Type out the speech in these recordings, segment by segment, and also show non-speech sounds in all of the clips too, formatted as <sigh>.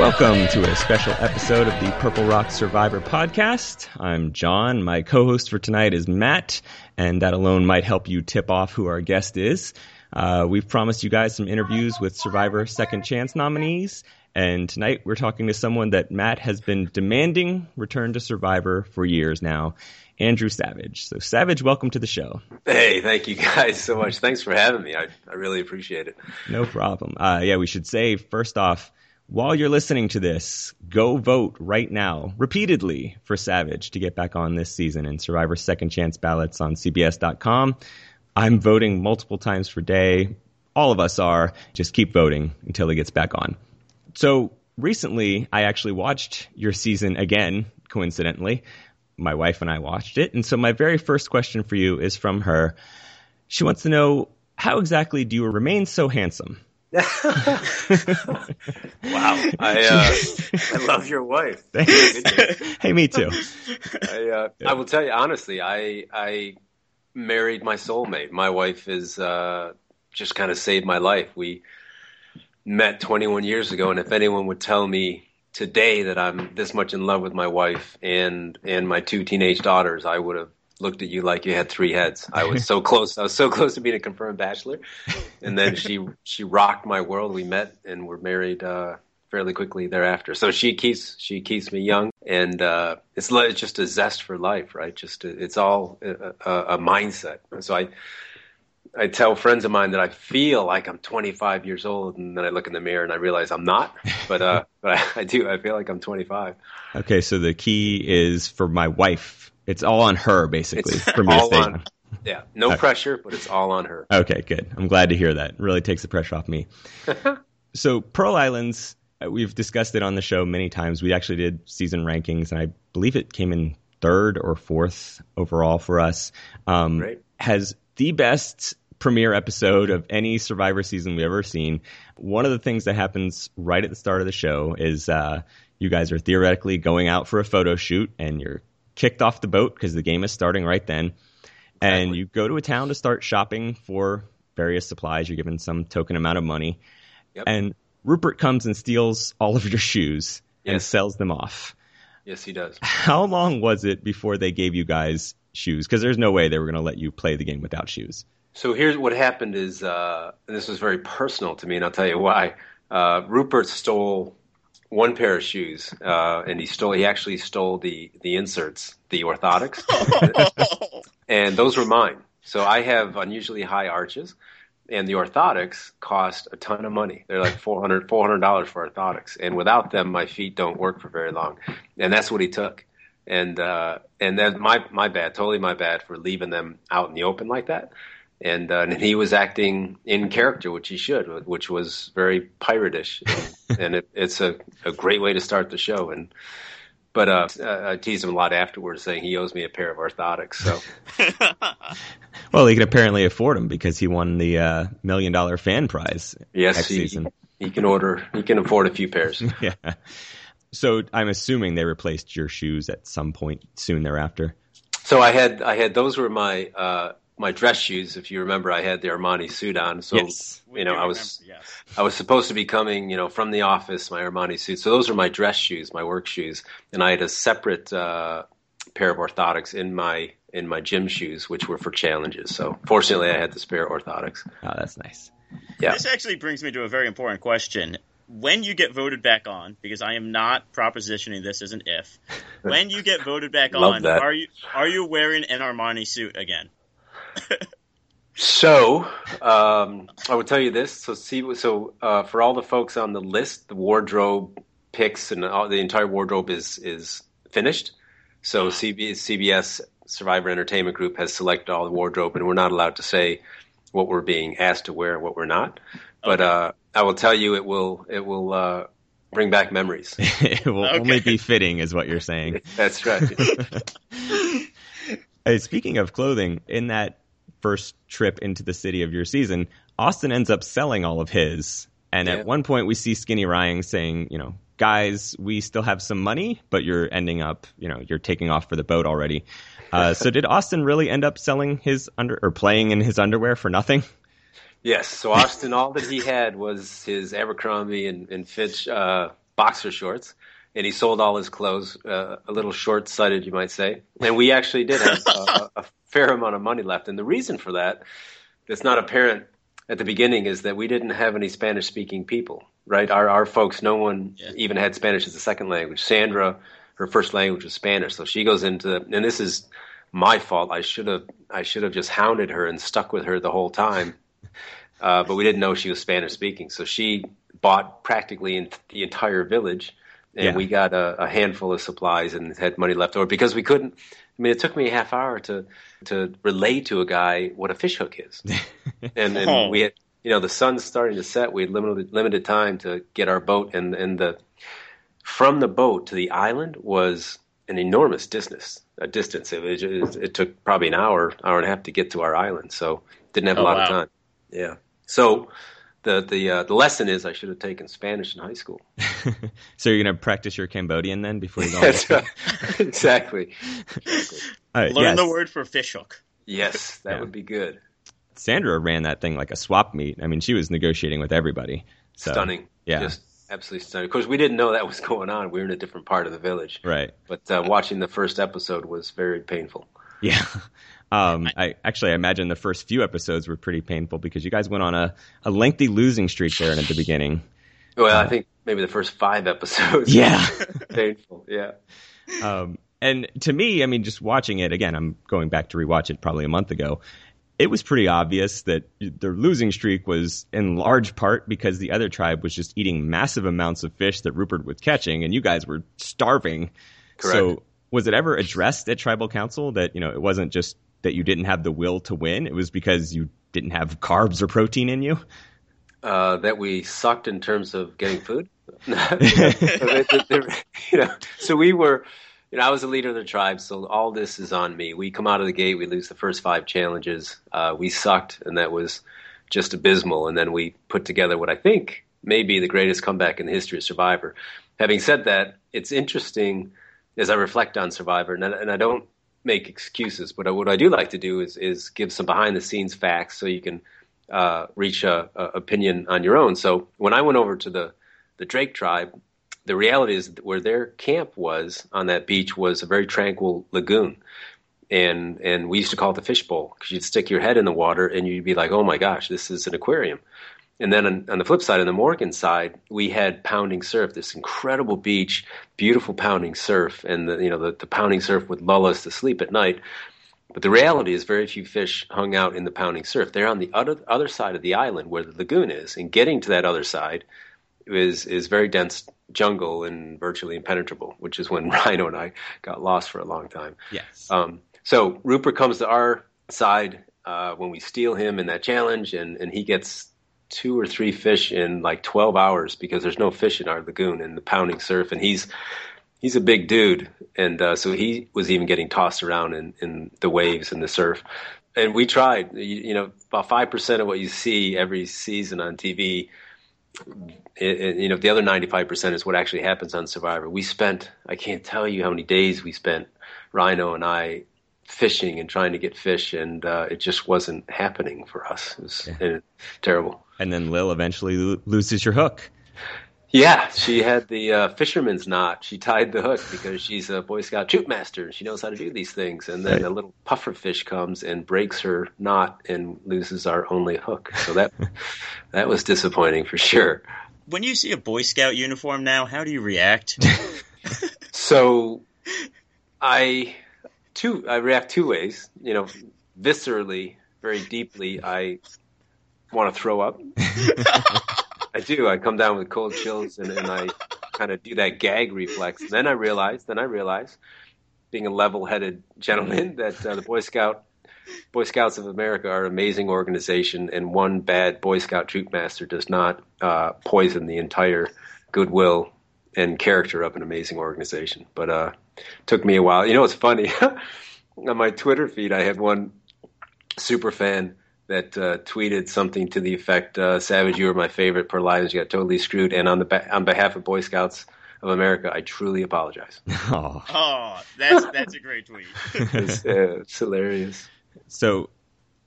Welcome to a special episode of the Purple Rock Survivor podcast. I'm John. My co-host for tonight is Matt, and that alone might help you tip off who our guest is. Uh, we've promised you guys some interviews with Survivor Second Chance nominees, and tonight we're talking to someone that Matt has been demanding return to Survivor for years now, Andrew Savage. So, Savage, welcome to the show. Hey, thank you guys so much. Thanks for having me. I, I really appreciate it. No problem. Uh, yeah, we should say first off, while you're listening to this, go vote right now, repeatedly, for Savage to get back on this season in Survivor Second Chance ballots on CBS.com. I'm voting multiple times per day. All of us are. Just keep voting until he gets back on. So recently, I actually watched your season again, coincidentally. My wife and I watched it. And so my very first question for you is from her. She wants to know how exactly do you remain so handsome? <laughs> wow, I uh, I love your wife. <laughs> hey, me too. I uh, I will tell you honestly, I I married my soulmate. My wife is uh, just kind of saved my life. We met 21 years ago, and if anyone would tell me today that I'm this much in love with my wife and and my two teenage daughters, I would have looked at you like you had three heads. I was so close. I was so close to being a confirmed bachelor, and then she she rocked my world. We met and were married uh, fairly quickly thereafter. So she keeps she keeps me young, and uh, it's it's just a zest for life, right? Just a, it's all a, a, a mindset. So I. I tell friends of mine that I feel like I'm 25 years old, and then I look in the mirror and I realize I'm not. But uh, <laughs> but I, I do. I feel like I'm 25. Okay, so the key is for my wife it's all on her, basically, it's for me to stay on, Yeah, no okay. pressure, but it's all on her. Okay, good. I'm glad to hear that. It really takes the pressure off me. <laughs> so, Pearl Islands, uh, we've discussed it on the show many times. We actually did season rankings, and I believe it came in third or fourth overall for us. Um. Has the best premiere episode of any Survivor season we've ever seen. One of the things that happens right at the start of the show is uh, you guys are theoretically going out for a photo shoot, and you're kicked off the boat because the game is starting right then. And you go to a town to start shopping for various supplies. You're given some token amount of money. Yep. And Rupert comes and steals all of your shoes yes. and sells them off. Yes, he does. How long was it before they gave you guys shoes? Because there's no way they were going to let you play the game without shoes. So here's what happened is, uh, and this was very personal to me, and I'll tell you why. Uh, Rupert stole one pair of shoes, uh, and he stole. He actually stole the the inserts, the orthotics, <laughs> and those were mine. So I have unusually high arches, and the orthotics cost a ton of money. They're like 400 dollars for orthotics, and without them, my feet don't work for very long. And that's what he took. And uh, and that's my my bad, totally my bad for leaving them out in the open like that and uh, <laughs> and he was acting in character, which he should, which was very piratish, <laughs> and, it, it's a, a great way to start the show. And but uh, I teased him a lot afterwards, saying he owes me a pair of orthotics. So, <laughs> well, he can apparently afford them because he won the uh, million dollar fan prize. Yes, he, season. he can order. He can afford a few pairs. yeah. So I'm assuming they replaced your shoes at some point soon thereafter. So I had I had those were my uh, my dress shoes. If you remember, I had the Armani suit on. So yes, you know, I was yes. I was supposed to be coming, you know, from the office, my Armani suit. So those are my dress shoes, my work shoes, and I had a separate uh, pair of orthotics in my in my gym shoes, which were for challenges. So fortunately, I had the spare orthotics. Oh, that's nice. Yeah. This actually brings me to a very important question. When you get voted back on, because I am not propositioning this as an if, when you get voted back <laughs> on, that. are you are you wearing an Armani suit again? So um, I would tell you this. So see, so uh, for all the folks on the list, the wardrobe picks and all, the entire wardrobe is is finished. So CBS, CBS Survivor Entertainment Group has selected all the wardrobe, and we're not allowed to say what we're being asked to wear and what we're not. But okay. uh, I will tell you, it will it will uh, bring back memories. <laughs> it will okay. only be fitting, is what you're saying. That's right. <laughs> hey, speaking of clothing, in that first trip into the city of your season, Osten ends up selling all of his. And yeah. at one point, we see Skinny Ryan saying, you know, guys, we still have some money, but you're ending up, you know, you're taking off for the boat already. Uh, <laughs> so did Osten really end up selling his under or playing in his underwear for nothing? Yes. So Osten, all that he had was his Abercrombie and, and Fitch uh, boxer shorts, and he sold all his clothes, uh, a little short sighted, you might say. And we actually did have a, a fair amount of money left. And the reason for that, that's not apparent at the beginning, is that we didn't have any Spanish speaking people, right? Our, our folks, no one yeah. even had Spanish as a second language. Sandra, her first language was Spanish. So she goes into, and this is my fault. I should have, I should have just hounded her and stuck with her the whole time. Uh, but we didn't know she was Spanish speaking. So she bought practically in the entire village and yeah. we got a, a, handful of supplies and had money left over because we couldn't. I mean, it took me a half hour to to relay to a guy what a fish hook is, <laughs> and, and we had you know the sun's starting to set. We had limited limited time to get our boat, and and the from the boat to the island was an enormous distance. A distance. It, it, it took probably an hour, hour and a half to get to our island. So didn't have a oh, lot wow. of time. Yeah. So the the uh, the lesson is I should have taken Spanish in high school. <laughs> so you're gonna practice your Cambodian then before you go. That's <laughs> <laughs> right. exactly. exactly. Learn yes. the word for fishhook. Yes, that yeah. would be good. Sandra ran that thing like a swap meet. I mean, she was negotiating with everybody. So, stunning. Yeah. Just absolutely stunning. Of course, we didn't know that was going on. We were in a different part of the village. Right. But uh, watching the first episode was very painful. Yeah. Um, I actually I imagine the first few episodes were pretty painful because you guys went on a, a lengthy losing streak there at the beginning. Well, uh, I think maybe the first five episodes. Yeah, <laughs> painful. Yeah. Um, and to me, I mean, just watching it again, I'm going back to rewatch it probably a month ago. It was pretty obvious that their losing streak was in large part because the other tribe was just eating massive amounts of fish that Rupert was catching, and you guys were starving. Correct. So, was it ever addressed at tribal council that you know it wasn't just that you didn't have the will to win? It was because you didn't have carbs or protein in you? Uh, that we sucked in terms of getting food. <laughs> you know, so we were, you know, I was the leader of the tribe, so all this is on me. We come out of the gate, we lose the first five challenges. Uh, we sucked, and that was just abysmal. And then we put together what I think may be the greatest comeback in the history of Survivor. Having said that, it's interesting as I reflect on Survivor, and I, and I don't make excuses, but what I do like to do is is give some behind the scenes facts so you can uh, reach a, a, opinion on your own. So when I went over to the the Drake tribe, the reality is where their camp was on that beach was a very tranquil lagoon. And and we used to call it the fishbowl because you'd stick your head in the water and you'd be like, oh my gosh, this is an aquarium. And then on, on, the flip side, on the Morgan side, we had pounding surf, this incredible beach, beautiful pounding surf, and the, you know the, the pounding surf would lull us to sleep at night. But the reality is, very few fish hung out in the pounding surf. They're on the other other side of the island where the lagoon is, and getting to that other side is is very dense jungle and virtually impenetrable. Which is when <laughs> Rhino and I got lost for a long time. Yes. Um, so Rupert comes to our side uh, when we steal him in that challenge, and and he gets two or three fish in like 12 hours because there's no fish in our lagoon and the pounding surf and he's he's a big dude. And uh, so he was even getting tossed around in, in the waves and the surf. And we tried you, you know about 5% of what you see every season on tv it, it, you know the other 95% is what actually happens on survivor. We spent i can't tell you how many days we spent rhino and i fishing and trying to get fish, and uh, it just wasn't happening for us. It was yeah. terrible. And then Lil eventually lo- loses your hook. Yeah, she had the uh, fisherman's knot. She tied the hook because she's a Boy Scout troop master and she knows how to do these things. And then right. a little puffer fish comes and breaks her knot and loses our only hook. So that <laughs> that was disappointing for sure. When you see a Boy Scout uniform now, how do you react? <laughs> so I two I react two ways. You know, viscerally, very deeply, I want to throw up. <laughs> I do. I come down with cold chills and, and I kind of do that gag reflex. And then I realize, then I realize, being a level-headed gentleman, <laughs> that uh, the Boy Scout Boy Scouts of America are an amazing organization, and one bad Boy Scout troop master does not uh, poison the entire goodwill and character of an amazing organization. But uh, took me a while. You know, it's funny. <laughs> On my Twitter feed, I had one super fan that uh, tweeted something to the effect, uh, "Savage, you were my favorite. Pearl Islands, you got totally screwed." And on the ba- on behalf of Boy Scouts of America, I truly apologize. <laughs> Oh, oh that's that's a great tweet. <laughs> it's, uh, it's hilarious. So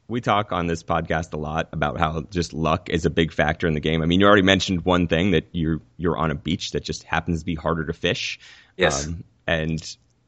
we talk on this podcast a lot about how just luck is a big factor in the game. I mean, you already mentioned one thing that you're you're on a beach that just happens to be harder to fish. Yes. Um, and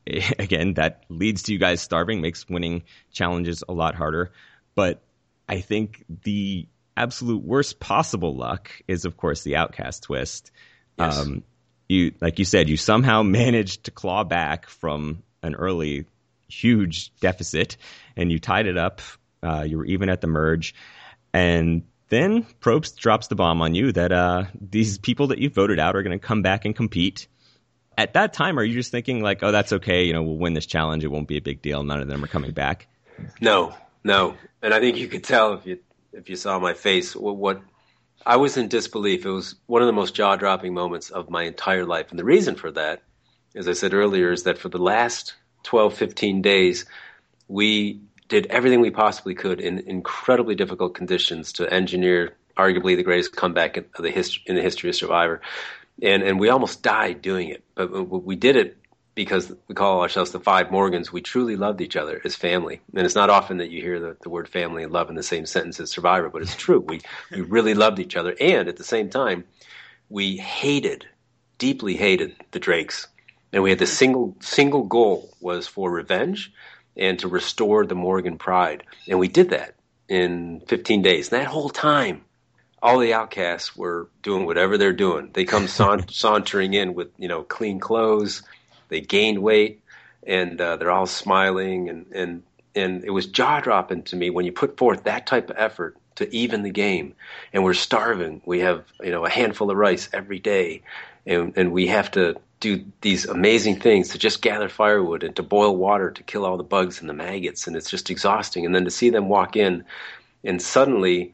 <laughs> again, that leads to you guys starving, makes winning challenges a lot harder. But I think the absolute worst possible luck is, of course, the outcast twist. Yes. Um, you, like you said, you somehow <laughs> managed to claw back from an early huge deficit, and you tied it up. Uh, you were even at the merge, and then Probst drops the bomb on you that uh, these people that you voted out are going to come back and compete. At that time, are you just thinking like, "Oh, that's okay. You know, we'll win this challenge. It won't be a big deal. None of them are coming back." No, no, and I think you could tell if you if you saw my face what, what I was in disbelief. It was one of the most jaw dropping moments of my entire life, and the reason for that, as I said earlier, is that for the last 12, 15 days, we did everything we possibly could in incredibly difficult conditions to engineer arguably the greatest comeback in the history in the history of Survivor, and and we almost died doing it, but we did it because we call ourselves the Five Morgans. We truly loved each other as family, and it's not often that you hear the, the word family and love in the same sentence as Survivor, but it's true. We we really loved each other, and at the same time, we hated, deeply hated the Drakes, and we had the single single goal was for revenge and to restore the Morgan pride. And we did that in 15 days. And that whole time, all the outcasts were doing whatever they're doing. They come sa- <laughs> sauntering in with, you know, clean clothes. They gained weight and uh, they're all smiling. And, and, and it was jaw dropping to me when you put forth that type of effort to even the game. And we're starving. We have, you know, a handful of rice every day. And, and we have to do these amazing things to just gather firewood and to boil water to kill all the bugs and the maggots and it's just exhausting and then to see them walk in and suddenly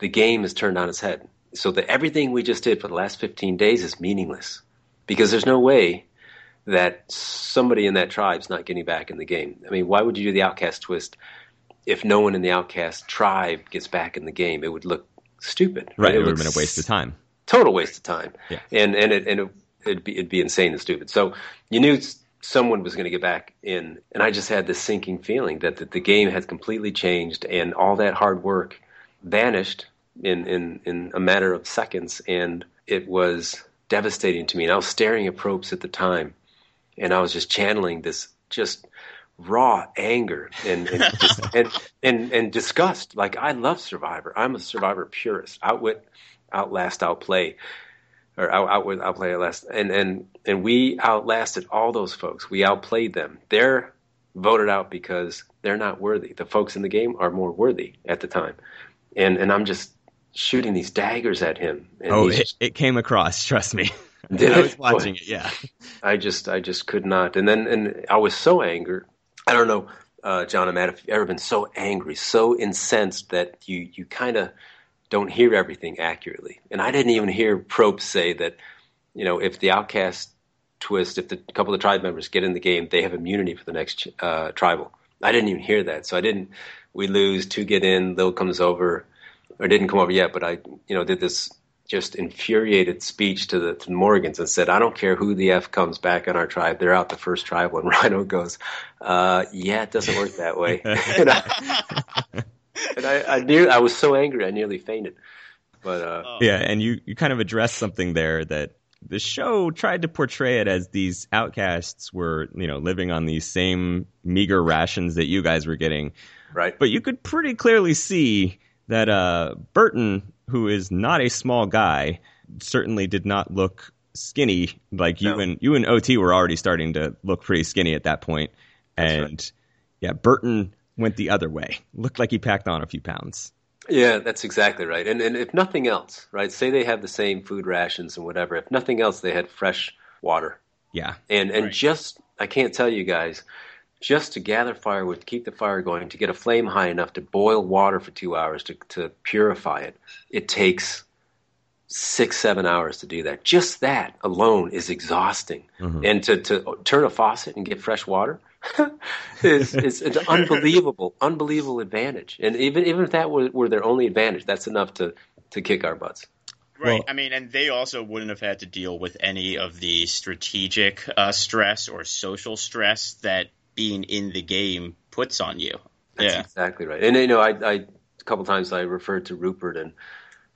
the game is turned on its head so that everything we just did for the last 15 days is meaningless because there's no way that somebody in that tribe's not getting back in the game i mean why would you do the outcast twist if no one in the outcast tribe gets back in the game it would look stupid Right. It, It would have been a waste of time. total waste of time. Yeah. And and it and it, it'd be it'd be insane and stupid. So you knew someone was going to get back in, and I just had this sinking feeling that the, the game had completely changed, and all that hard work vanished in in in a matter of seconds, and it was devastating to me. And I was staring at Probst at the time, and I was just channeling this just raw anger and and, <laughs> just, and and and disgust. Like I love Survivor. I'm a Survivor purist. Outwit, outlast, outplay, or out, outwit, outplay, outlast. And and and we outlasted all those folks. We outplayed them. They're voted out because they're not worthy. The folks in the game are more worthy at the time. And and I'm just shooting these daggers at him. And Oh, it, just- it came across. <laughs> Trust me. Did I was watching it. Yeah. I just I just could not. And then and I was so angry. I don't know, uh, John and Matt, if you've ever been so angry, so incensed that you you kind of don't hear everything accurately. And I didn't even hear Probst say that, you know, if the outcast twist, if the a couple of tribe members get in the game, they have immunity for the next uh, tribal. I didn't even hear that, so I didn't. We lose, two get in, Lil comes over, or didn't come over yet, but I, you know, did this just infuriated speech to the, to Morgans and said, I don't care who the F comes back on our tribe, they're out the first tribal. <laughs> And Rhino goes, uh, yeah, it doesn't work that way. <laughs> and I, and I, I, near, I was so angry, I nearly fainted. But uh, Oh. Yeah, and you, you kind of addressed something there that the show tried to portray it as these outcasts were, you know, living on these same meager rations that you guys were getting. right, But you could pretty clearly see that uh, Burton, who is not a small guy, certainly did not look skinny. Like you No. and you and OT were already starting to look pretty skinny at that point. That's And yeah, Burton went the other way. Looked like he packed on a few pounds. Yeah, that's exactly right. And and if nothing else, right? Say they have the same food rations and whatever. If nothing else, they had fresh water. Yeah. And and Right. just I can't tell you guys, just to gather firewood, to keep the fire going, to get a flame high enough to boil water for two hours to to purify it, it takes six seven hours to do that. Just that alone is exhausting. Mhm. And to to turn a faucet and get fresh water. <laughs> <laughs> is, is an unbelievable, unbelievable advantage, and even even if that were, were their only advantage, that's enough to to kick our butts. Right. Well- I mean, and they also wouldn't have had to deal with any of the strategic uh, stress or social stress that being in the game puts on you. That's yeah. exactly right. And you know, I, I a couple times I referred to Rupert and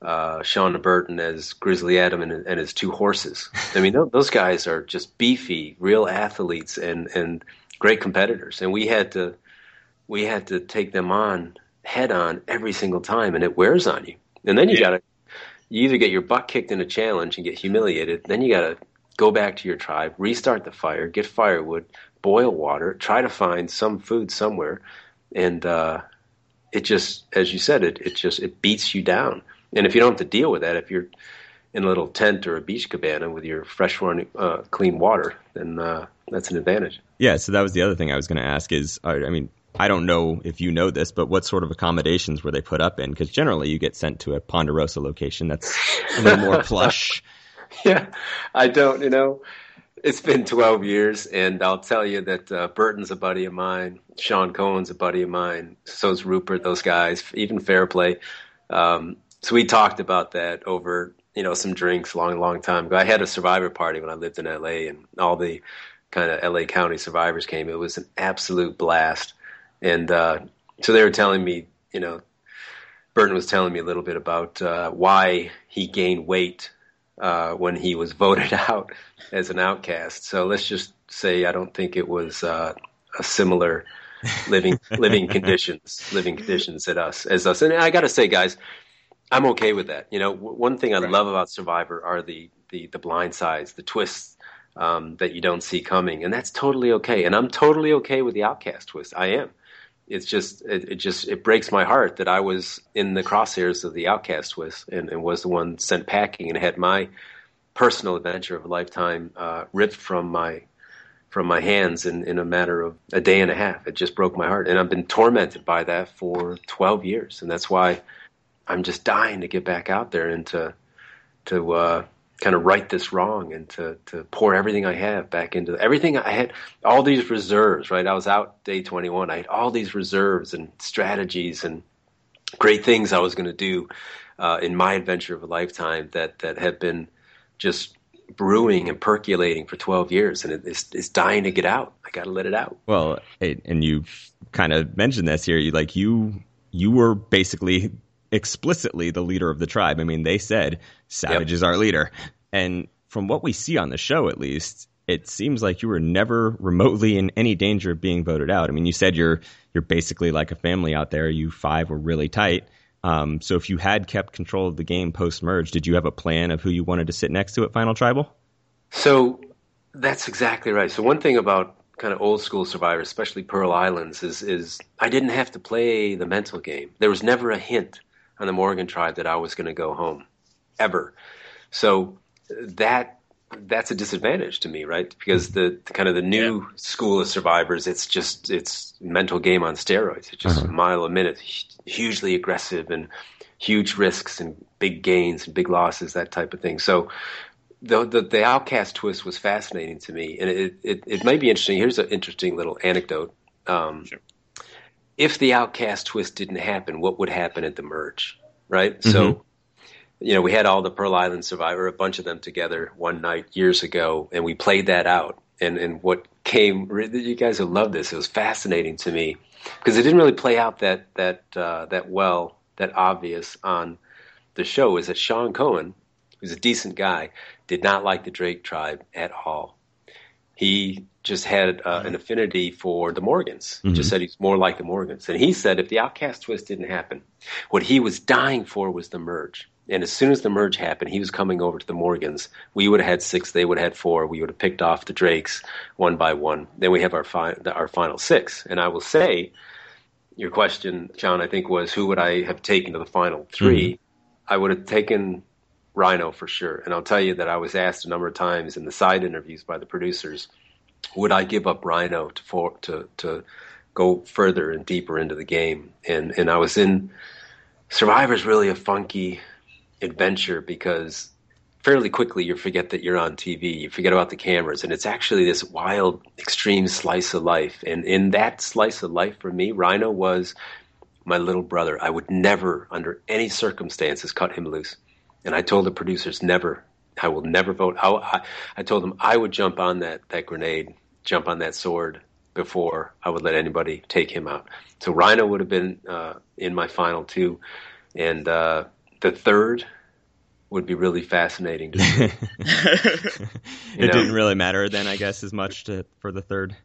uh, Shawn Burton as Grizzly Adam and, and, his two horses. I mean, those guys are just beefy, real athletes, and and great competitors. And we had to we had to take them on head on every single time, and it wears on you. And then you yeah. got to you either get your butt kicked in a challenge and get humiliated, then you got to go back to your tribe, restart the fire, get firewood, boil water, try to find some food somewhere, and uh, it just, as you said, it it just it beats you down. And if you don't have to deal with that, if you're in a little tent or a beach cabana with your fresh running, uh, clean water, then uh, that's an advantage. Yeah. So that was the other thing I was going to ask. Is I mean, I don't know if you know this, but what sort of accommodations were they put up in? Because generally you get sent to a Ponderosa location that's a little more <laughs> plush. Yeah, I don't. You know, it's been 12 years, and I'll tell you that uh, Burton's a buddy of mine. Shawn Cohen's a buddy of mine. So's Rupert. Those guys, even Fairplay. Um, so we talked about that over you know some drinks a long, long time ago. I had a survivor party when I lived in L.A. and all the kind of L.A. County survivors came. It was an absolute blast, and uh, so they were telling me, you know, Burton was telling me a little bit about uh, why he gained weight uh, when he was <laughs> voted out as an outcast. So let's just say I don't think it was uh, a similar living <laughs> living conditions living conditions at us as us. And I got to say, guys, I'm okay with that. You know, w- one thing I right. love about Survivor are the the the blind sides, the twists um, that you don't see coming, and that's totally okay. And I'm totally okay with the outcast twist. I am it's just it, it, just it breaks my heart that I was in the crosshairs of the outcast twist and, and was the one sent packing and had my personal adventure of a lifetime uh, ripped from my from my hands in, in a matter of a day and a half. It just broke my heart, and I've been tormented by that for twelve years, and that's why I'm just dying to get back out there and to to uh, kind of right this wrong and to, to pour everything I have back into everything I had all these reserves, right? I was out day 21. I had all these reserves and strategies and great things I was going to do uh, in my adventure of a lifetime that, that had been just brewing and percolating for 12 years and it's, it's dying to get out. I got to let it out. Well, and you kind of mentioned this here. You like you, you were basically explicitly the leader of the tribe. I mean, they said Savage yep. is our leader. And from what we see on the show, at least, it seems like you were never remotely in any danger of being voted out. I mean, you said you're you're basically like a family out there. You five were really tight. Um, so if you had kept control of the game post merge, did you have a plan of who you wanted to sit next to at Final Tribal? So that's exactly right. So one thing about kind of old school survivors, especially Pearl Islands, is is I didn't have to play the mental game. There was never a hint on the Morgan tribe that I was going to go home, ever. So that that's a disadvantage to me, right? Because the, the kind of the new yeah. school of survivors, it's just it's mental game on steroids. It's just uh-huh. a mile a minute, hugely aggressive and huge risks and big gains and big losses, that type of thing. So the the, the outcast twist was fascinating to me, and it, it it may be interesting. Here's an interesting little anecdote. Um, sure if the outcast twist didn't happen, what would happen at the merge, right? Mm-hmm. So, you know, we had all the Pearl Island Survivor, a bunch of them together one night years ago, and we played that out. And and what came, you guys will love this. It was fascinating to me because it didn't really play out that that uh, that well, that obvious on the show. Is that Shawn Cohen, who's a decent guy, did not like the Drake tribe at all. He just had uh, an affinity for the Morgans. Mm-hmm. Just said he's more like the Morgans. And he said if the Outcast twist didn't happen, what he was dying for was the merge. And as soon as the merge happened, he was coming over to the Morgans. We would have had six, they would have had four. We would have picked off the Drakes one by one. Then we have our fi- our final six. And I will say, your question, John, I think was who would I have taken to the final 3 mm-hmm. I would have taken Rhino for sure. And I'll tell you that I was asked a number of times in the side interviews by the producers – would I give up Rhino to for, to to go further and deeper into the game? And and I was in Survivor's really a funky adventure because fairly quickly you forget that you're on TV, you forget about the cameras, and it's actually this wild, extreme slice of life. And in that slice of life for me, Rhino was my little brother. I would never, under any circumstances, cut him loose. And I told the producers, never, I will never vote. I, I, I told him I would jump on that, that grenade, jump on that sword before I would let anybody take him out. So Rhino would have been uh, in my final two, and uh, the third would be really fascinating. To see. <laughs> <laughs> it know? didn't really matter then, I guess, as much to, for the third.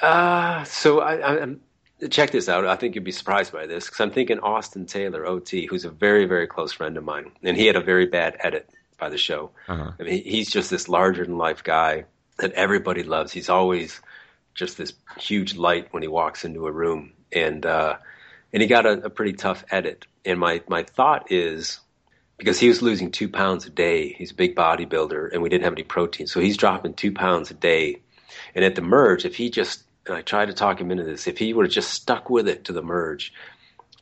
Uh, so I, I'm check this out. I think you'd be surprised by this because I'm thinking Osten Taylor, OT, who's a very, very close friend of mine, and he had a very bad edit by the show. Uh-huh. I mean, he's just this larger than life guy that everybody loves. He's always just this huge light when he walks into a room, and uh, and he got a, a pretty tough edit. And my my thought is because he was losing two pounds a day. He's a big bodybuilder, and we didn't have any protein, so he's dropping two pounds a day. And at the merge, if he just and I tried to talk him into this. If he would have just stuck with it to the merge,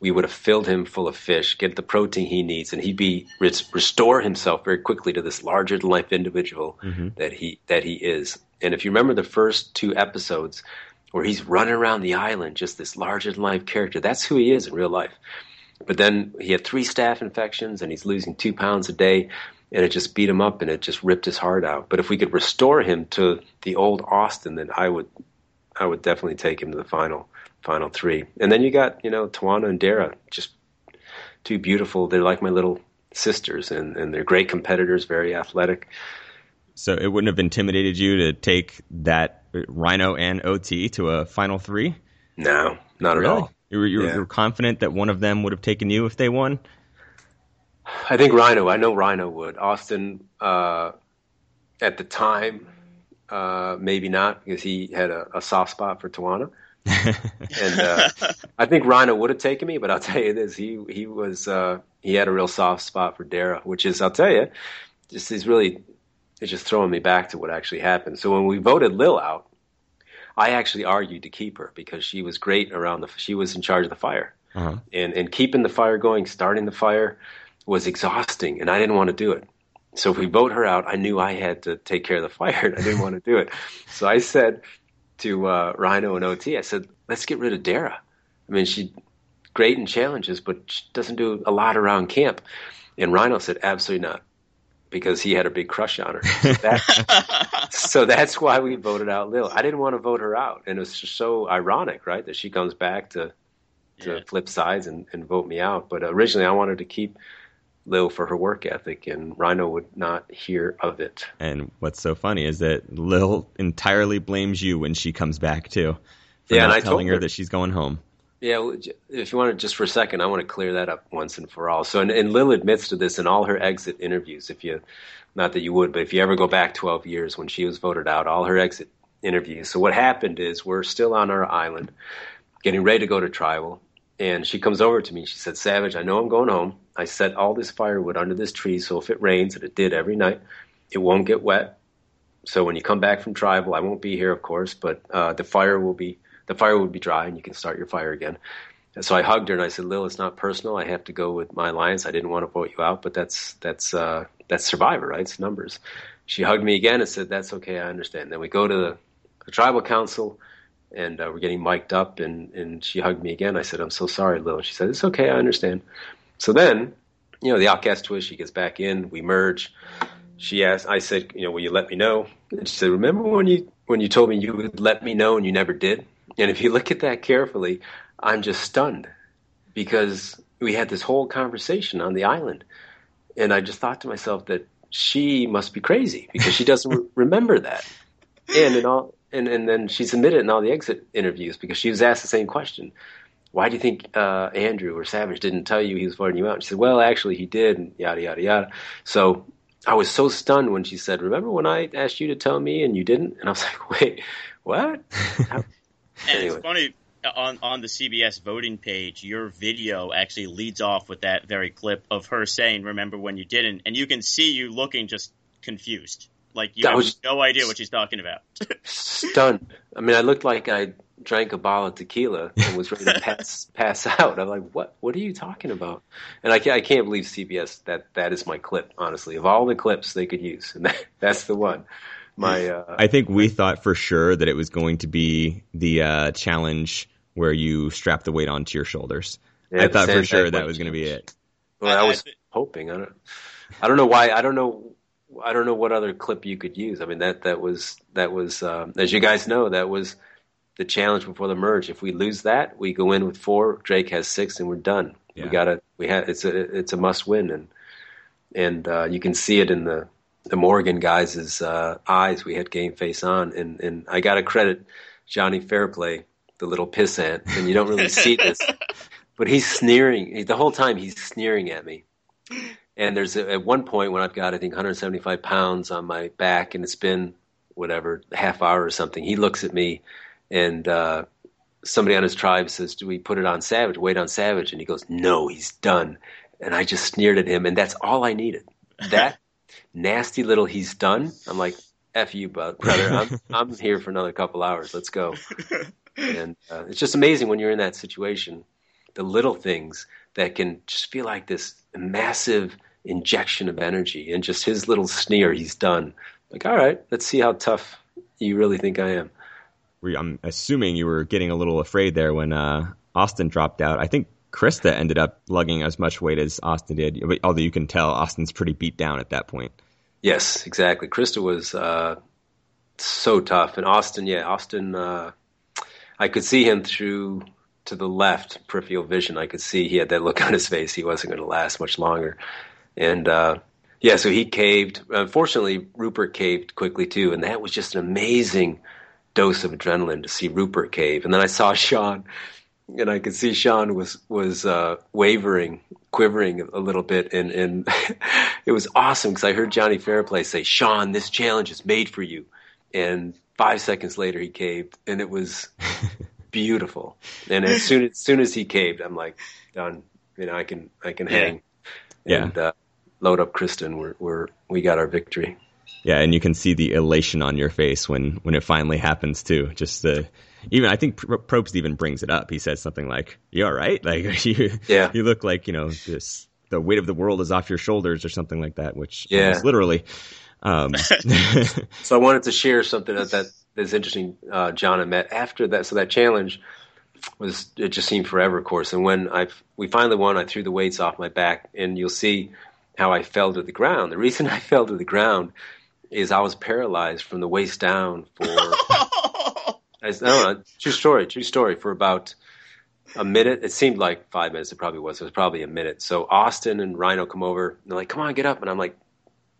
we would have filled him full of fish, get the protein he needs, and he'd be restore himself very quickly to this larger than life individual mm-hmm. that he that he is. And if you remember the first two episodes where he's running around the island, just this larger than life character, that's who he is in real life. But then he had three staph infections and he's losing two pounds a day and it just beat him up and it just ripped his heart out. But if we could restore him to the old Osten, then I would I would definitely take him to the final final three. And then you got you know Tijuana and Darrah, just two beautiful. They're like my little sisters, and and they're great competitors, very athletic. So it wouldn't have intimidated you to take that Rhino and OT to a final three? No, not really? at all. You were, you, yeah. you were confident that one of them would have taken you if they won. I think Rhino. I know Rhino would. Osten, uh, at the time, uh, maybe not because he had a, a soft spot for Tijuana. And uh, I think Rhino would have taken me, but I'll <laughs> tell you this: he he was uh, he had a real soft spot for Darrah, which is I'll tell you, just is really it's just throwing me back to what actually happened. So when we voted Lil out, I actually argued to keep her because she was great around the she was in charge of the fire, uh-huh. and and keeping the fire going, starting the fire was exhausting, and I didn't want to do it. So if we vote her out, I knew I had to take care of the fire, and I didn't want to do it. So I said to uh, Rhino and OT, I said, "Let's get rid of Darrah. I mean, she's great in challenges, but she doesn't do a lot around camp." And Rhino said, "Absolutely not." Because he had a big crush on her. So, that, <laughs> so that's why we voted out Lil. I didn't want to vote her out. And it was just so ironic, right? That she comes back to to yeah. flip sides and, and vote me out. But originally I wanted to keep Lil for her work ethic, and Rhino would not hear of it. And what's so funny is that Lil entirely blames you when she comes back too. For yeah, not and I telling her, her that she's going home. Yeah, if you want to just for a second, I want to clear that up once and for all. So, and, and Lil admits to this in all her exit interviews. If you, not that you would, but if you ever go back 12 years when she was voted out, all her exit interviews. So what happened is we're still on our island, getting ready to go to tribal, and she comes over to me. She said, "Savage, I know I'm going home. I set all this firewood under this tree, so if it rains, and it did every night, it won't get wet. So when you come back from tribal, I won't be here, of course, but uh, the fire will be the fire will be dry, and you can start your fire again." And so I hugged her and I said, "Lil, it's not personal. I have to go with my alliance. I didn't want to vote you out, but that's that's uh, that's Survivor, right? It's numbers." She hugged me again and said, "That's okay. I understand." Then we go to the, the tribal council and uh, we're getting mic'd up and, and she hugged me again. I said, I'm so sorry, Lil. She said, it's okay. I understand. So then, you know, the outcast twist, she gets back in, we merge. She asked, I said, you know, will you let me know? And she said, remember when you, when you told me you would let me know and you never did? And if you look at that carefully, I'm just stunned because we had this whole conversation on the island. And I just thought to myself that she must be crazy because she doesn't <laughs> remember that. And in all, and and then she's admitted in all the exit interviews because she was asked the same question. Why do you think uh, Andrew or Savage didn't tell you he was voting you out? And she said, "Well, actually, he did." And yada yada yada. So I was so stunned when she said, "Remember when I asked you to tell me and you didn't?" And I was <laughs> like, "Wait, what?" <laughs> and anyway. it's funny on on the CBS voting page, your video actually leads off with that very clip of her saying, "Remember when you didn't?" And you can see you looking just confused. Like you that have was no idea what she's talking about. <laughs> stunned. I mean, I looked like I drank a bottle of tequila and was ready to <laughs> pass pass out. I'm like, what? What are you talking about? And I can't, I can't believe CBS that that is my clip. Honestly, of all the clips they could use, and <laughs> that, that's the one. My, uh, I think we thought for sure that it was going to be the uh, challenge where you strap the weight onto your shoulders. Yeah, I thought for sure that was going to be it. Well, I was hoping. I don't. I don't know why. I don't know I don't know what other clip you could use. I mean that that was that was um, as you guys know that was the challenge before the merge. If we lose that, we go in with four. Drake has six, and we're done. Yeah. We got to. We have. It's a. It's a must win, and and uh, you can see it in the the Morgan guys' uh, eyes. We had game face on, and and I got to credit Jonny Fairplay, the little pissant, and you don't really see this, <laughs> but he's sneering the whole time. He's sneering at me. And there's a, at one point when I've got I think 175 pounds on my back, and it's been whatever half hour or something. He looks at me, and uh, somebody on his tribe says, "Do we put it on Savage? Wait on Savage?" And he goes, "No, he's done." And I just sneered at him, and that's all I needed. That <laughs> nasty little he's done. I'm like, "F you, brother. I'm I'm here for another couple hours. Let's go." And uh, it's just amazing when you're in that situation, the little things that can just feel like this massive injection of energy, and just his little sneer, he's done. Like, all right, let's see how tough you really think I am. I'm assuming you were getting a little afraid there when uh, Osten dropped out. I think Christa ended up lugging as much weight as Osten did, although you can tell Osten's pretty beat down at that point. Yes, exactly. Christa was uh, so tough, and Osten, yeah, Osten. Uh, I could see him through to the left peripheral vision. I could see he had that look on his face. He wasn't going to last much longer, and uh, yeah, so he caved. Unfortunately, Rupert caved quickly too, and that was just an amazing dose of adrenaline to see Rupert cave. And then I saw Shawn, and I could see Shawn was was uh, wavering, quivering a little bit, and and <laughs> it was awesome because I heard Jonny Fairplay say, "Shawn, this challenge is made for you," and five seconds later he caved, and it was <laughs> beautiful. And as soon as soon as he caved, I'm like, done. You know, I can I can hang. Yeah. And, uh, load up Kristen. We're, we're we got our victory. Yeah, and you can see the elation on your face when when it finally happens too. Just the even I think Probst even brings it up. He says something like, "You all right? <laughs> Like <laughs> you yeah. you look like you know this the weight of the world is off your shoulders or something like that." Which yeah, literally. Um, <laughs> so I wanted to share something that that is interesting. Uh, John and Matt after that. So that challenge was it just seemed forever, of course. And when I we finally won, I threw the weights off my back, and you'll see how I fell to the ground. The reason I fell to the ground is I was paralyzed from the waist down for. <laughs> I, know, true story, true story. For about a minute, it seemed like five minutes. It probably was. It was probably a minute. So Osten and Rhino come over. And they're like, "Come on, get up!" And I'm like,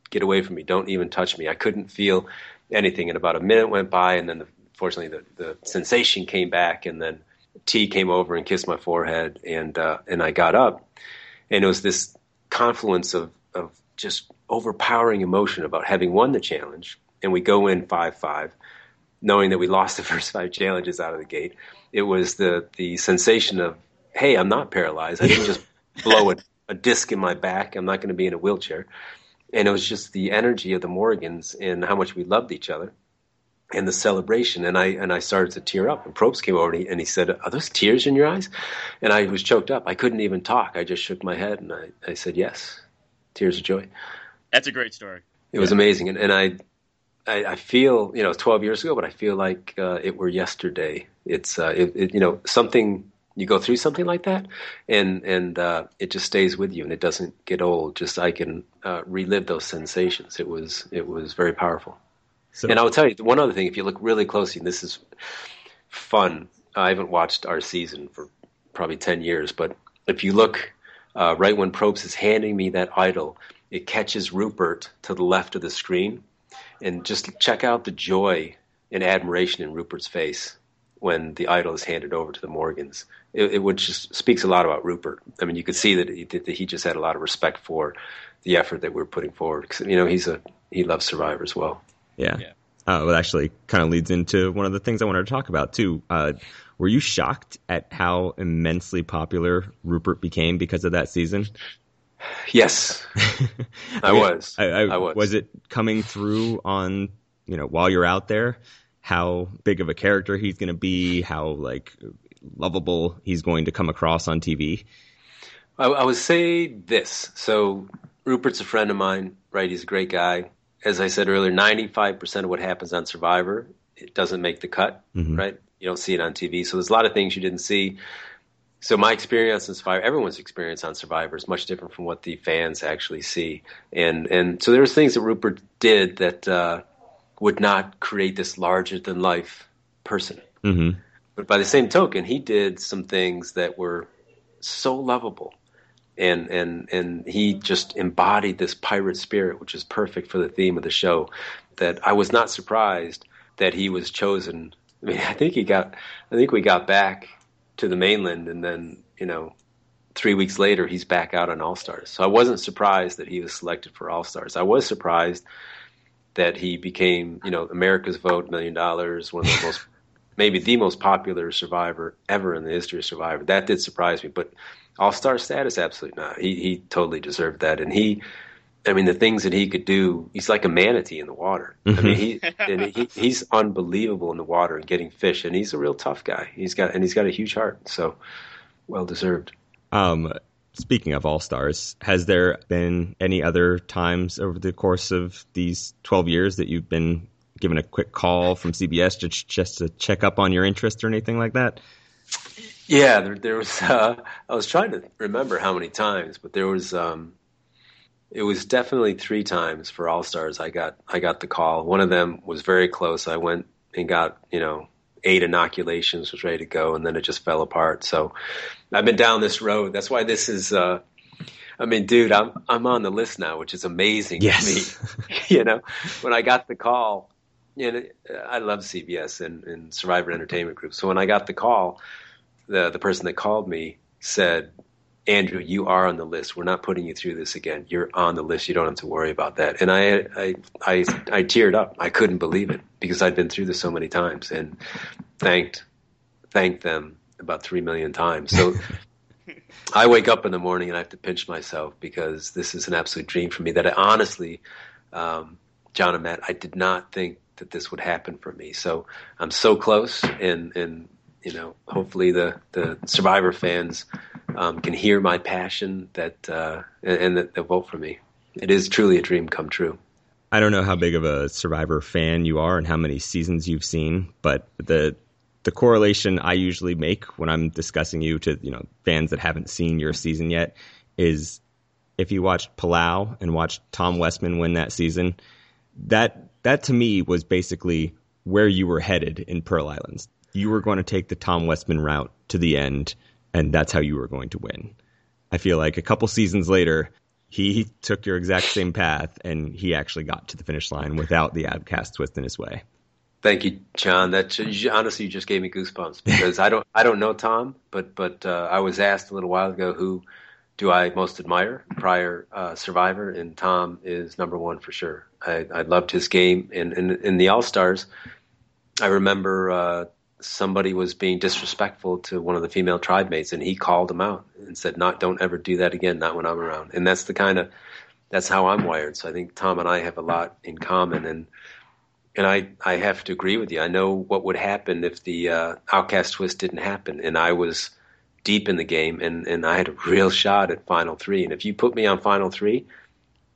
"Get away from me! Don't even touch me!" I couldn't feel anything. And about a minute went by, and then the, fortunately the, the sensation came back, and then T came over and kissed my forehead, and uh, and I got up, and it was this confluence of, of just overpowering emotion about having won the challenge. And we go in 5 5, knowing that we lost the <laughs> first five challenges out of the gate. It was the, the sensation of, hey, I'm not paralyzed. I didn't just <laughs> blow a, a disc in my back. I'm not going to be in a wheelchair. And it was just the energy of the Morgans and how much we loved each other and the celebration. And I and I started to tear up. And Probst came over and he, and he, said, "Are those tears in your eyes?" And I was choked up. I couldn't even talk. I just shook my head and I, I said, "Yes, tears of joy." That's a great story. It was amazing, and, and I, I, I feel you know, 12 years ago, but I feel like uh, it were yesterday. It's uh, it, it, you know something you go through something like that, and and uh, it just stays with you, and it doesn't get old. Just I can uh, relive those sensations. It was it was very powerful. So, and I will tell you one other thing. If you look really closely, and this is fun. I haven't watched our season for probably ten years, but if you look uh, right when Probst is handing me that idol, it catches Rupert to the left of the screen, and just check out the joy and admiration in Rupert's face when the idol is handed over to the Morgans. It, it would just speaks a lot about Rupert. I mean, you could see that he, that he just had a lot of respect for the effort that we're putting forward. You know, he's a he loves Survivor as well. Yeah. yeah. Uh, well, actually, kind of leads into one of the things I wanted to talk about too. Uh, were you shocked at how immensely popular Rupert became because of that season? Yes, <laughs> I, I mean, was. I, I, I, was. Was it coming through on you know while you're out there? How big of a character he's going to be? How like lovable he's going to come across on TV? I, I would say this. So Rupert's a friend of mine, right? He's a great guy. As I said earlier, 95% of what happens on Survivor it doesn't make the cut, mm-hmm. right? You don't see it on TV. So there's a lot of things you didn't see so my experience on Survivor, everyone's experience on Survivor is much different from what the fans actually see, and and so there's things that Rupert did that uh, would not create this larger than life person. Mm-hmm. But by the same token, he did some things that were so lovable. And, and and he just embodied this pirate spirit, which is perfect for the theme of the show. That I was not surprised that he was chosen. I mean, I think he got, I think we got back to the mainland, and then you know, three weeks later, he's back out on All Stars. So I wasn't surprised that he was selected for All Stars. I was surprised that he became, you know, America's Vote Million Dollars, one of the most <laughs> maybe the most popular survivor ever in the history of Survivor. That did surprise me, but All Star status, absolutely not. He he totally deserved that, and he. I mean, the things that he could do, he's like a manatee in the water. Mm-hmm. I mean, he, and he he's unbelievable in the water and getting fish, and he's a real tough guy. He's got and he's got a huge heart, so well deserved. Um, speaking of All Stars, has there been any other times over the course of these twelve years that you've been given a quick call from CBS just just to check up on your interest or anything like that? Yeah, there, there was. <laughs> Uh, I was trying to remember how many times, but there was. Um, it was definitely three times for All Stars. I got I got the call. One of them was very close. I went and got you know eight inoculations, was ready to go, and then it just fell apart. So I've been down this road. That's why this is. Uh, I mean, dude, I'm I'm on the list now, which is amazing yes. to me. <laughs> you know, when I got the call, and I love CBS and, and Survivor Entertainment Group. So when I got the call, the the person that called me said, "Andrew, you are on the list. We're not putting you through this again. You're on the list. You don't have to worry about that." And I I I, I teared up. I couldn't believe it because I'd been through this so many times and thanked thanked them about three million times. So. <laughs> I wake up in the morning and I have to pinch myself because this is an absolute dream for me. That I honestly, um, John and Matt, I did not think that this would happen for me. So I'm so close, and and you know, hopefully the the Survivor fans um, can hear my passion that uh, and, and that they'll vote for me. It is truly a dream come true. I don't know how big of a Survivor fan you are and how many seasons you've seen, but the the correlation I usually make when I'm discussing you to you know fans that haven't seen your season yet is if you watched Palau and watched Tom Westman win that season, that that to me was basically where you were headed in Pearl Islands. You were going to take the Tom Westman route to the end, and that's how you were going to win. I feel like a couple seasons later, he took your exact same path, and he actually got to the finish line without the Outcast twist in his way. Thank you, John. That honestly, you just gave me goosebumps <laughs> because I don't, I don't know Tom, but but uh, I was asked a little while ago who do I most admire prior uh, Survivor, and Tom is number one for sure. I, I loved his game and in, in the All Stars. I remember uh, somebody was being disrespectful to one of the female tribe mates, and he called him out and said, "Not, don't ever do that again. Not when I'm around." And that's the kind of that's how I'm wired. So I think Tom and I have a lot in common, and and I I have to agree with you. I know what would happen if the uh, Outcast twist didn't happen, and I was deep in the game, and and I had a real shot at Final Three. And if you put me on Final Three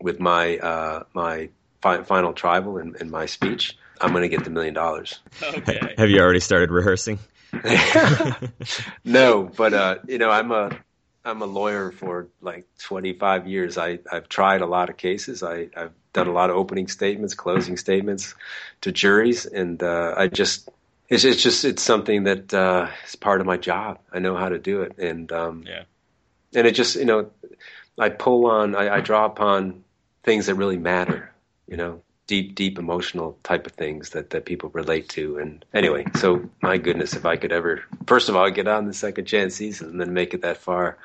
with my uh, my fi- final tribal and, in my speech, I'm going to get the million dollars. Okay. Have you already started rehearsing? <laughs> no, but uh, you know, I'm a I'm a lawyer for like 25 years. I I've tried a lot of cases. I I've done a lot of opening statements, closing statements to juries, and uh, I just it's it's just it's something that uh, is part of my job. I know how to do it, and um, yeah, and it just you know I pull on I, I draw upon things that really matter you know, deep, deep emotional type of things that, that people relate to. And anyway, so my goodness, if I could ever, first of all, get on the second chance season and then make it that far,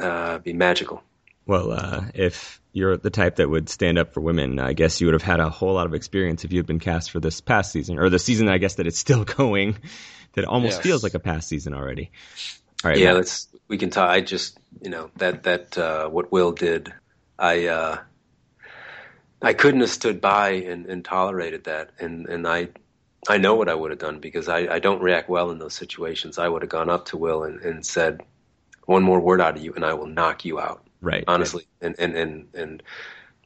uh, be magical. Well, uh, if you're the type that would stand up for women, I guess you would have had a whole lot of experience if you had been cast for this past season, or the season, I guess, that it's still <laughs> going, that almost yes. feels like a past season already. All right. Yeah, Matt. let's, we can talk. I just, you know, that, that, uh, what Will did, I, uh, I couldn't have stood by and, and tolerated that. And, and I, I know what I would have done because I, I don't react well in those situations. I would have gone up to Will and, and said, one more word out of you and I will knock you out. Right. Honestly. Right. And, and, and, and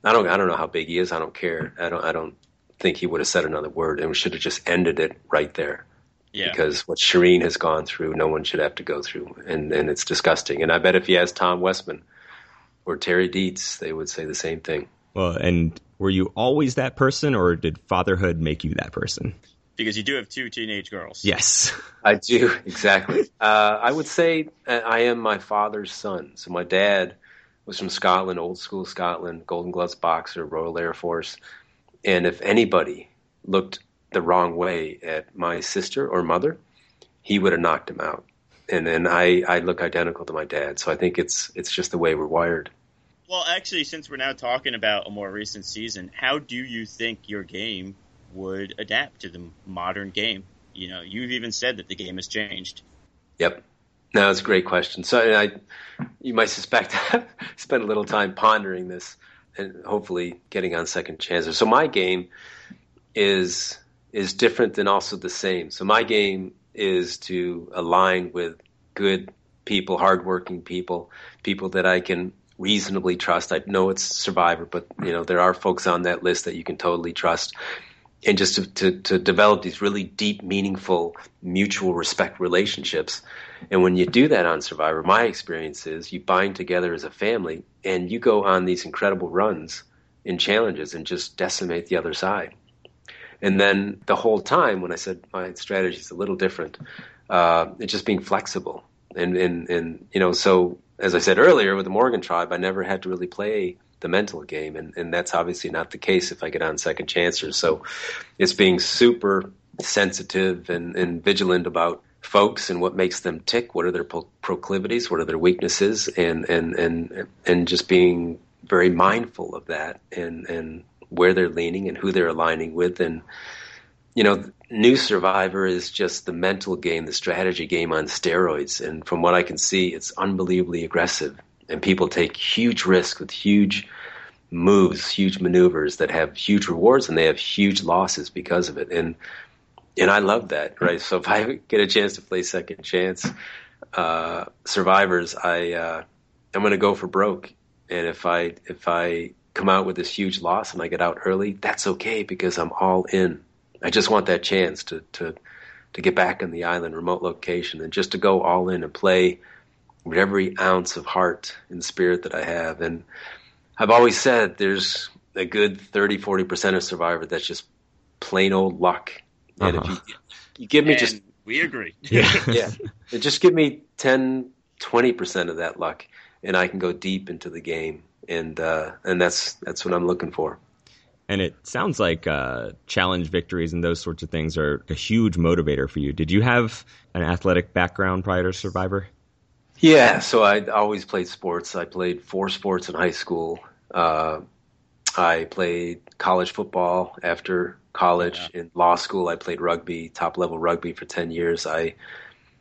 I don't, I don't know how big he is. I don't care. I don't, I don't think he would have said another word and we should have just ended it right there. Yeah. Because what Shirin has gone through, no one should have to go through. And, and it's disgusting. And I bet if he asked Tom Westman or Terry Deitz, they would say the same thing. Well, and were you always that person, or did fatherhood make you that person? because you do have two teenage girls. Yes, I do exactly. uh, I would say uh, I am my father's son. So my dad was from Scotland, old school Scotland, Golden Gloves boxer, Royal Air Force, and if anybody looked the wrong way at my sister or mother, he would have knocked him out. And then I, I look identical to my dad, so I think it's it's just the way we're wired. Well, actually, since we're now talking about a more recent season, how do you think your game would adapt to the modern game? You know, you've even said that the game has changed. Yep. No, it's a great question. So I, you might suspect <laughs> I spent a little time pondering this and hopefully getting on second chances. So my game is is different and also the same. So my game is to align with good people, hardworking people, people that I can reasonably trust. I know it's Survivor, but you know there are folks on that list that you can totally trust, and just to, to, to develop these really deep, meaningful, mutual respect relationships. And when you do that on Survivor, my experience is you bind together as a family, and you go on these incredible runs and challenges and just decimate the other side. And then the whole time, when I said my strategy is a little different, uh, it's just being flexible. And, and, and, you know, so as I said earlier with the Morgan tribe, I never had to really play the mental game. And, and that's obviously not the case if I get on second chances. So it's being super sensitive and, and vigilant about folks and what makes them tick. What are their proclivities? What are their weaknesses? And, and, and, and just being very mindful of that and, and where they're leaning and who they're aligning with. And, you know, new Survivor is just the mental game, the strategy game on steroids. And from what I can see, it's unbelievably aggressive. And people take huge risks with huge moves, huge maneuvers that have huge rewards and they have huge losses because of it. And and I love that, right? So if I <laughs> get a chance to play second chance uh, survivors, I uh, I'm going to go for broke. And if I if I come out with this huge loss and I get out early, that's okay because I'm all in. I just want that chance to to to get back in the island, remote location, and just to go all in and play with every ounce of heart and spirit that I have. And I've always said there's a good 30, 40 percent of Survivor that's just plain old luck. And uh-huh. if you, you give me and just we agree, <laughs> yeah, yeah, and just give me 10, 20 percent of that luck, and I can go deep into the game and uh, and that's that's what I'm looking for. And it sounds like uh, challenge victories and those sorts of things are a huge motivator for you. Did you have an athletic background prior to Survivor? Yeah, so I always played sports. I played four sports in high school. Uh, I played college football after college. Yeah. In law school, I played rugby, top level rugby for ten years. I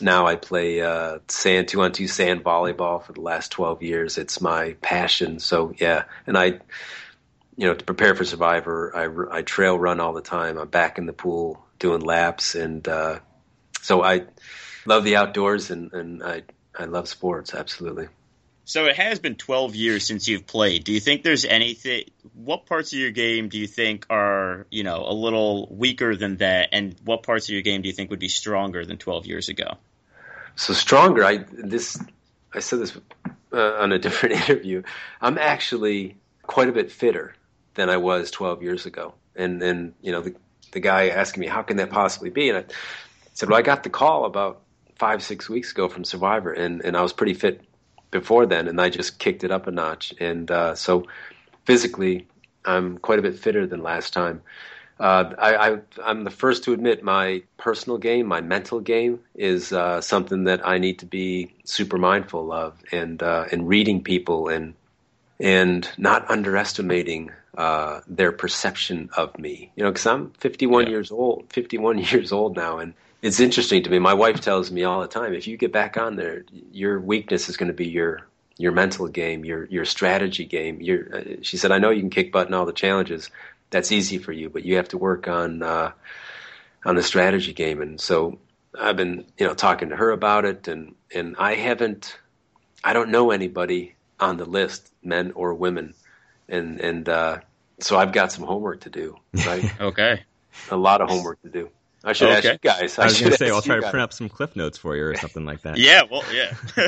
now I play uh, sand two on two sand volleyball for the last twelve years. It's my passion. So yeah, and I, you know, to prepare for Survivor, I, I trail run all the time. I'm back in the pool doing laps, and uh, so I love the outdoors and and I I love sports absolutely. So it has been 12 years since you've played. Do you think there's anything? What parts of your game do you think are, you know, a little weaker than that, and what parts of your game do you think would be stronger than 12 years ago? So stronger. I this I said this uh, on a <laughs> different <laughs> interview. I'm actually quite a bit fitter than I was 12 years ago, and and you know the the guy asking me how can that possibly be, and I said, well, I got the call about five six weeks ago from Survivor, and and I was pretty fit before then, and I just kicked it up a notch. And uh, so physically, I'm quite a bit fitter than last time. Uh, I, am the first to admit my personal game, my mental game, is uh, something that I need to be super mindful of, and uh, and reading people and and not underestimating uh, their perception of me. You know, because I'm 51 yeah. years old, 51 <laughs> years old now, and it's interesting to me. My wife tells me all the time, if you get back on there, your weakness is going to be your your mental game, your your strategy game. Your, uh, she said, I know you can kick butt in all the challenges. That's easy for you, but you have to work on uh, on the strategy game. And so I've been, you know, talking to her about it, and and I haven't, I don't know anybody on the list, men or women, and and uh, so I've got some homework to do. Right? <laughs> okay. A lot of homework to do. I should okay. ask you guys. I, I was going to say, I'll try to print up some cliff notes for you or something like that. yeah, well, yeah. <laughs>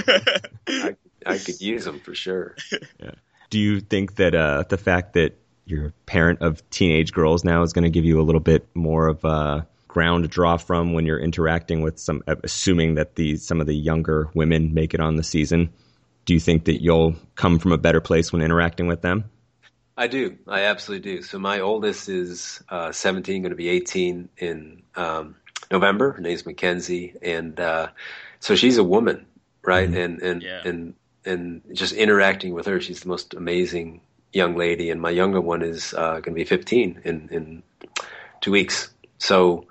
I, I, could use them for sure. <laughs> Yeah. Do you think that uh, the fact that you're a parent of teenage girls now is going to give you a little bit more of a ground to draw from when you're interacting with some, assuming that the some of the younger women make it on the season? Do you think that you'll come from a better place when interacting with them? I do. I absolutely do. So my oldest is uh, 17, going to be 18 in um, November. Her name's Mackenzie, and uh, so she's a woman, right? Mm-hmm. And and yeah. and and just interacting with her, she's the most amazing young lady. And my younger one is uh, going to be 15 in in two weeks. So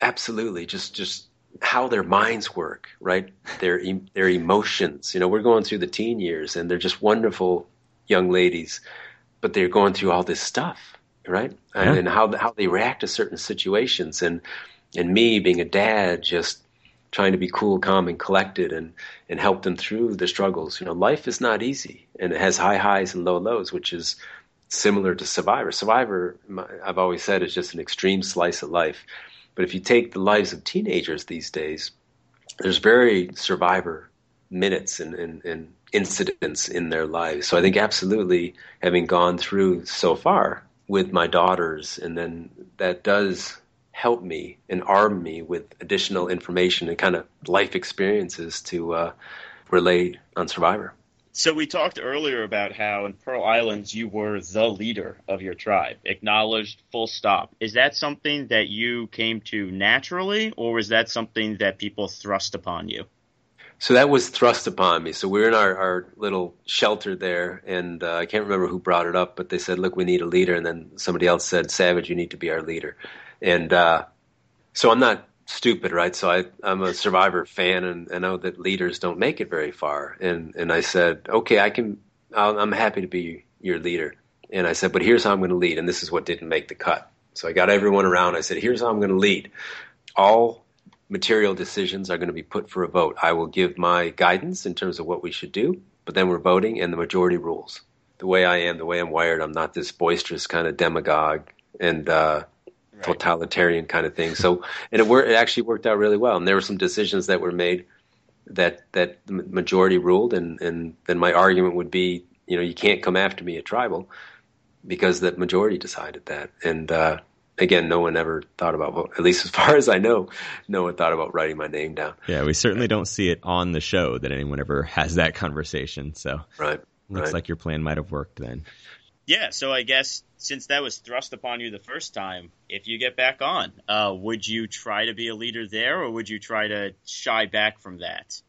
absolutely, just just how their minds work, right? Their their emotions. You know, we're going through the teen years, and they're just wonderful young ladies, but they're going through all this stuff, right? Yeah. And, and how how they react to certain situations, and and me being a dad, just trying to be cool, calm, and collected, and and help them through the struggles. You know, life is not easy, and it has high highs and low lows, which is similar to Survivor. Survivor, I've always said, is just an extreme slice of life. But if you take the lives of teenagers these days, there's very Survivor minutes and, and, incidents in their lives. So I think absolutely having gone through so far with my daughters, and then that does help me and arm me with additional information and kind of life experiences to uh, relate on Survivor. So we talked earlier about how in Pearl Islands you were the leader of your tribe, acknowledged, full stop. Is that something that you came to naturally, or was that something that people thrust upon you? So that was thrust upon me. So we are in our, our little shelter there, and uh, I can't remember who brought it up, but they said, "Look, we need a leader," and then somebody else said, "Savage, you need to be our leader." And uh, so I'm not stupid, right? So I, I'm a Survivor fan, and I know that leaders don't make it very far. And and I said, okay, I can. i am happy to be your leader. And I said, but here's how I'm going to lead, and this is what didn't make the cut. So I got everyone around. I said, here's how I'm going to lead. All material decisions are going to be put for a vote. I will give my guidance in terms of what we should do, but then we're voting, and the majority rules. The way I am, the way I'm wired, I'm not this boisterous kind of demagogue, and uh, right. totalitarian kind of thing. So, and it, wor- it actually worked out really well. And there were some decisions that were made that that the majority ruled, and and then my argument would be, you know, you can't come after me at tribal because the majority decided that. And uh, again, no one ever thought about, at least as far <laughs> as I know, no one thought about writing my name down. Yeah, we certainly don't see it on the show that anyone ever has that conversation. So, right, looks right. like your plan might have worked then. Yeah, so I guess since that was thrust upon you the first time, if you get back on, uh, would you try to be a leader there, or would you try to shy back from that?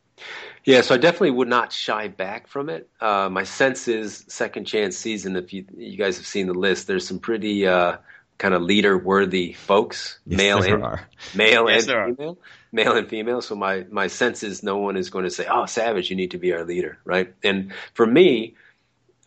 Yeah, so I definitely would not shy back from it. Uh, my sense is second chance season. If you you guys have seen the list, there's some pretty uh, kind of leader worthy folks, yes, male and are. male yes, and female, male and female. So my my sense is no one is going to say, "Oh, Savage, you need to be our leader," right? And for me,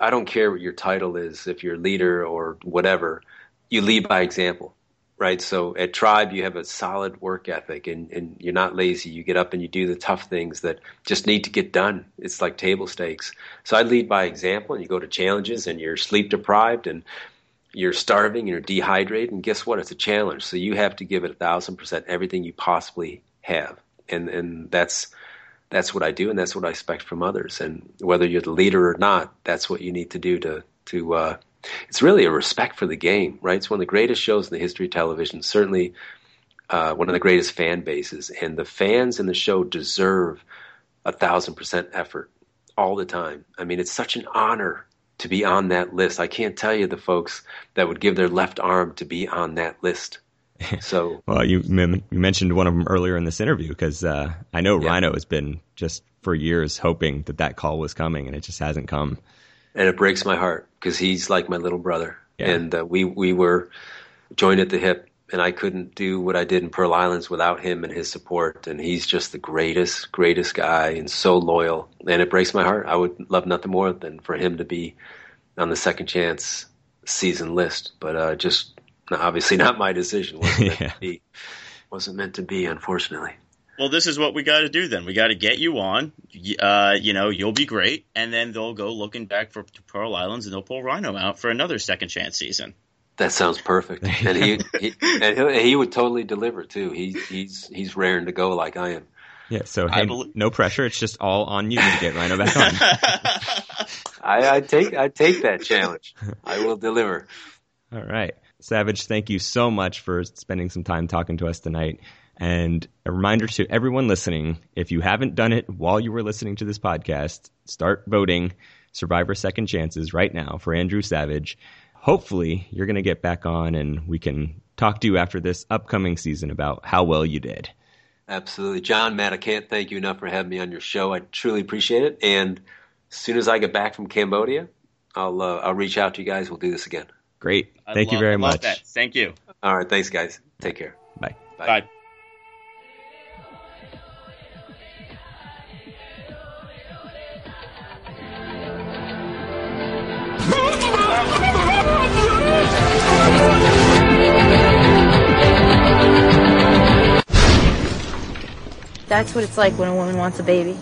I don't care what your title is, if you're leader or whatever, you lead by example, right? So at Tribe, you have a solid work ethic and, and you're not lazy. You get up and you do the tough things that just need to get done. It's like table stakes. So I lead by example and you go to challenges and you're sleep deprived and you're starving and you're dehydrated. And guess what? It's a challenge. So you have to give it a thousand percent everything you possibly have. And, and that's, that's what I do, and that's what I expect from others. And whether you're the leader or not, that's what you need to do to to. Uh, it's really a respect for the game, right? It's one of the greatest shows in the history of television. Certainly, uh, one of the greatest fan bases, and the fans in the show deserve a thousand percent effort all the time. I mean, it's such an honor to be on that list. I can't tell you the folks that would give their left arm to be on that list. <laughs> So, well, you, you mentioned one of them earlier in this interview because uh, I know yeah. Rhino has been just for years hoping that that call was coming, and it just hasn't come. And it breaks my heart because he's like my little brother, yeah. and uh, we we were joined at the hip, and I couldn't do what I did in Pearl Islands without him and his support. And he's just the greatest, greatest guy, and so loyal. And it breaks my heart. I would love nothing more than for him to be on the second chance season list, but uh, just obviously not my decision. Wasn't meant <laughs> yeah. to be. Wasn't meant to be, unfortunately. Well, this is what we got to do then. We got to get you on. Uh, you know, you'll be great, and then they'll go looking back for Pearl Islands, and they'll pull Rhino out for another second chance season. That sounds perfect, <laughs> and he, he and he would totally deliver too. He, he's he's raring to go like I am. Yeah, so hey, believe- no pressure. It's just all on you to get Rhino back on. <laughs> I, I take I take that challenge. I will deliver. All right. Savage, thank you so much for spending some time talking to us tonight. And a reminder to everyone listening if you haven't done it while you were listening to this podcast, start voting Survivor Second Chances right now for Andrew Savage. Hopefully, you're going to get back on and we can talk to you after this upcoming season about how well you did. Absolutely. John, Matt, I can't thank you enough for having me on your show. I truly appreciate it. And as soon as I get back from Cambodia, I'll uh, I'll reach out to you guys. We'll do this again. Great. Thank you very much. That. Thank you. All right. Thanks, guys. Take care. Bye. Bye. Bye. That's what it's like when a woman wants a baby.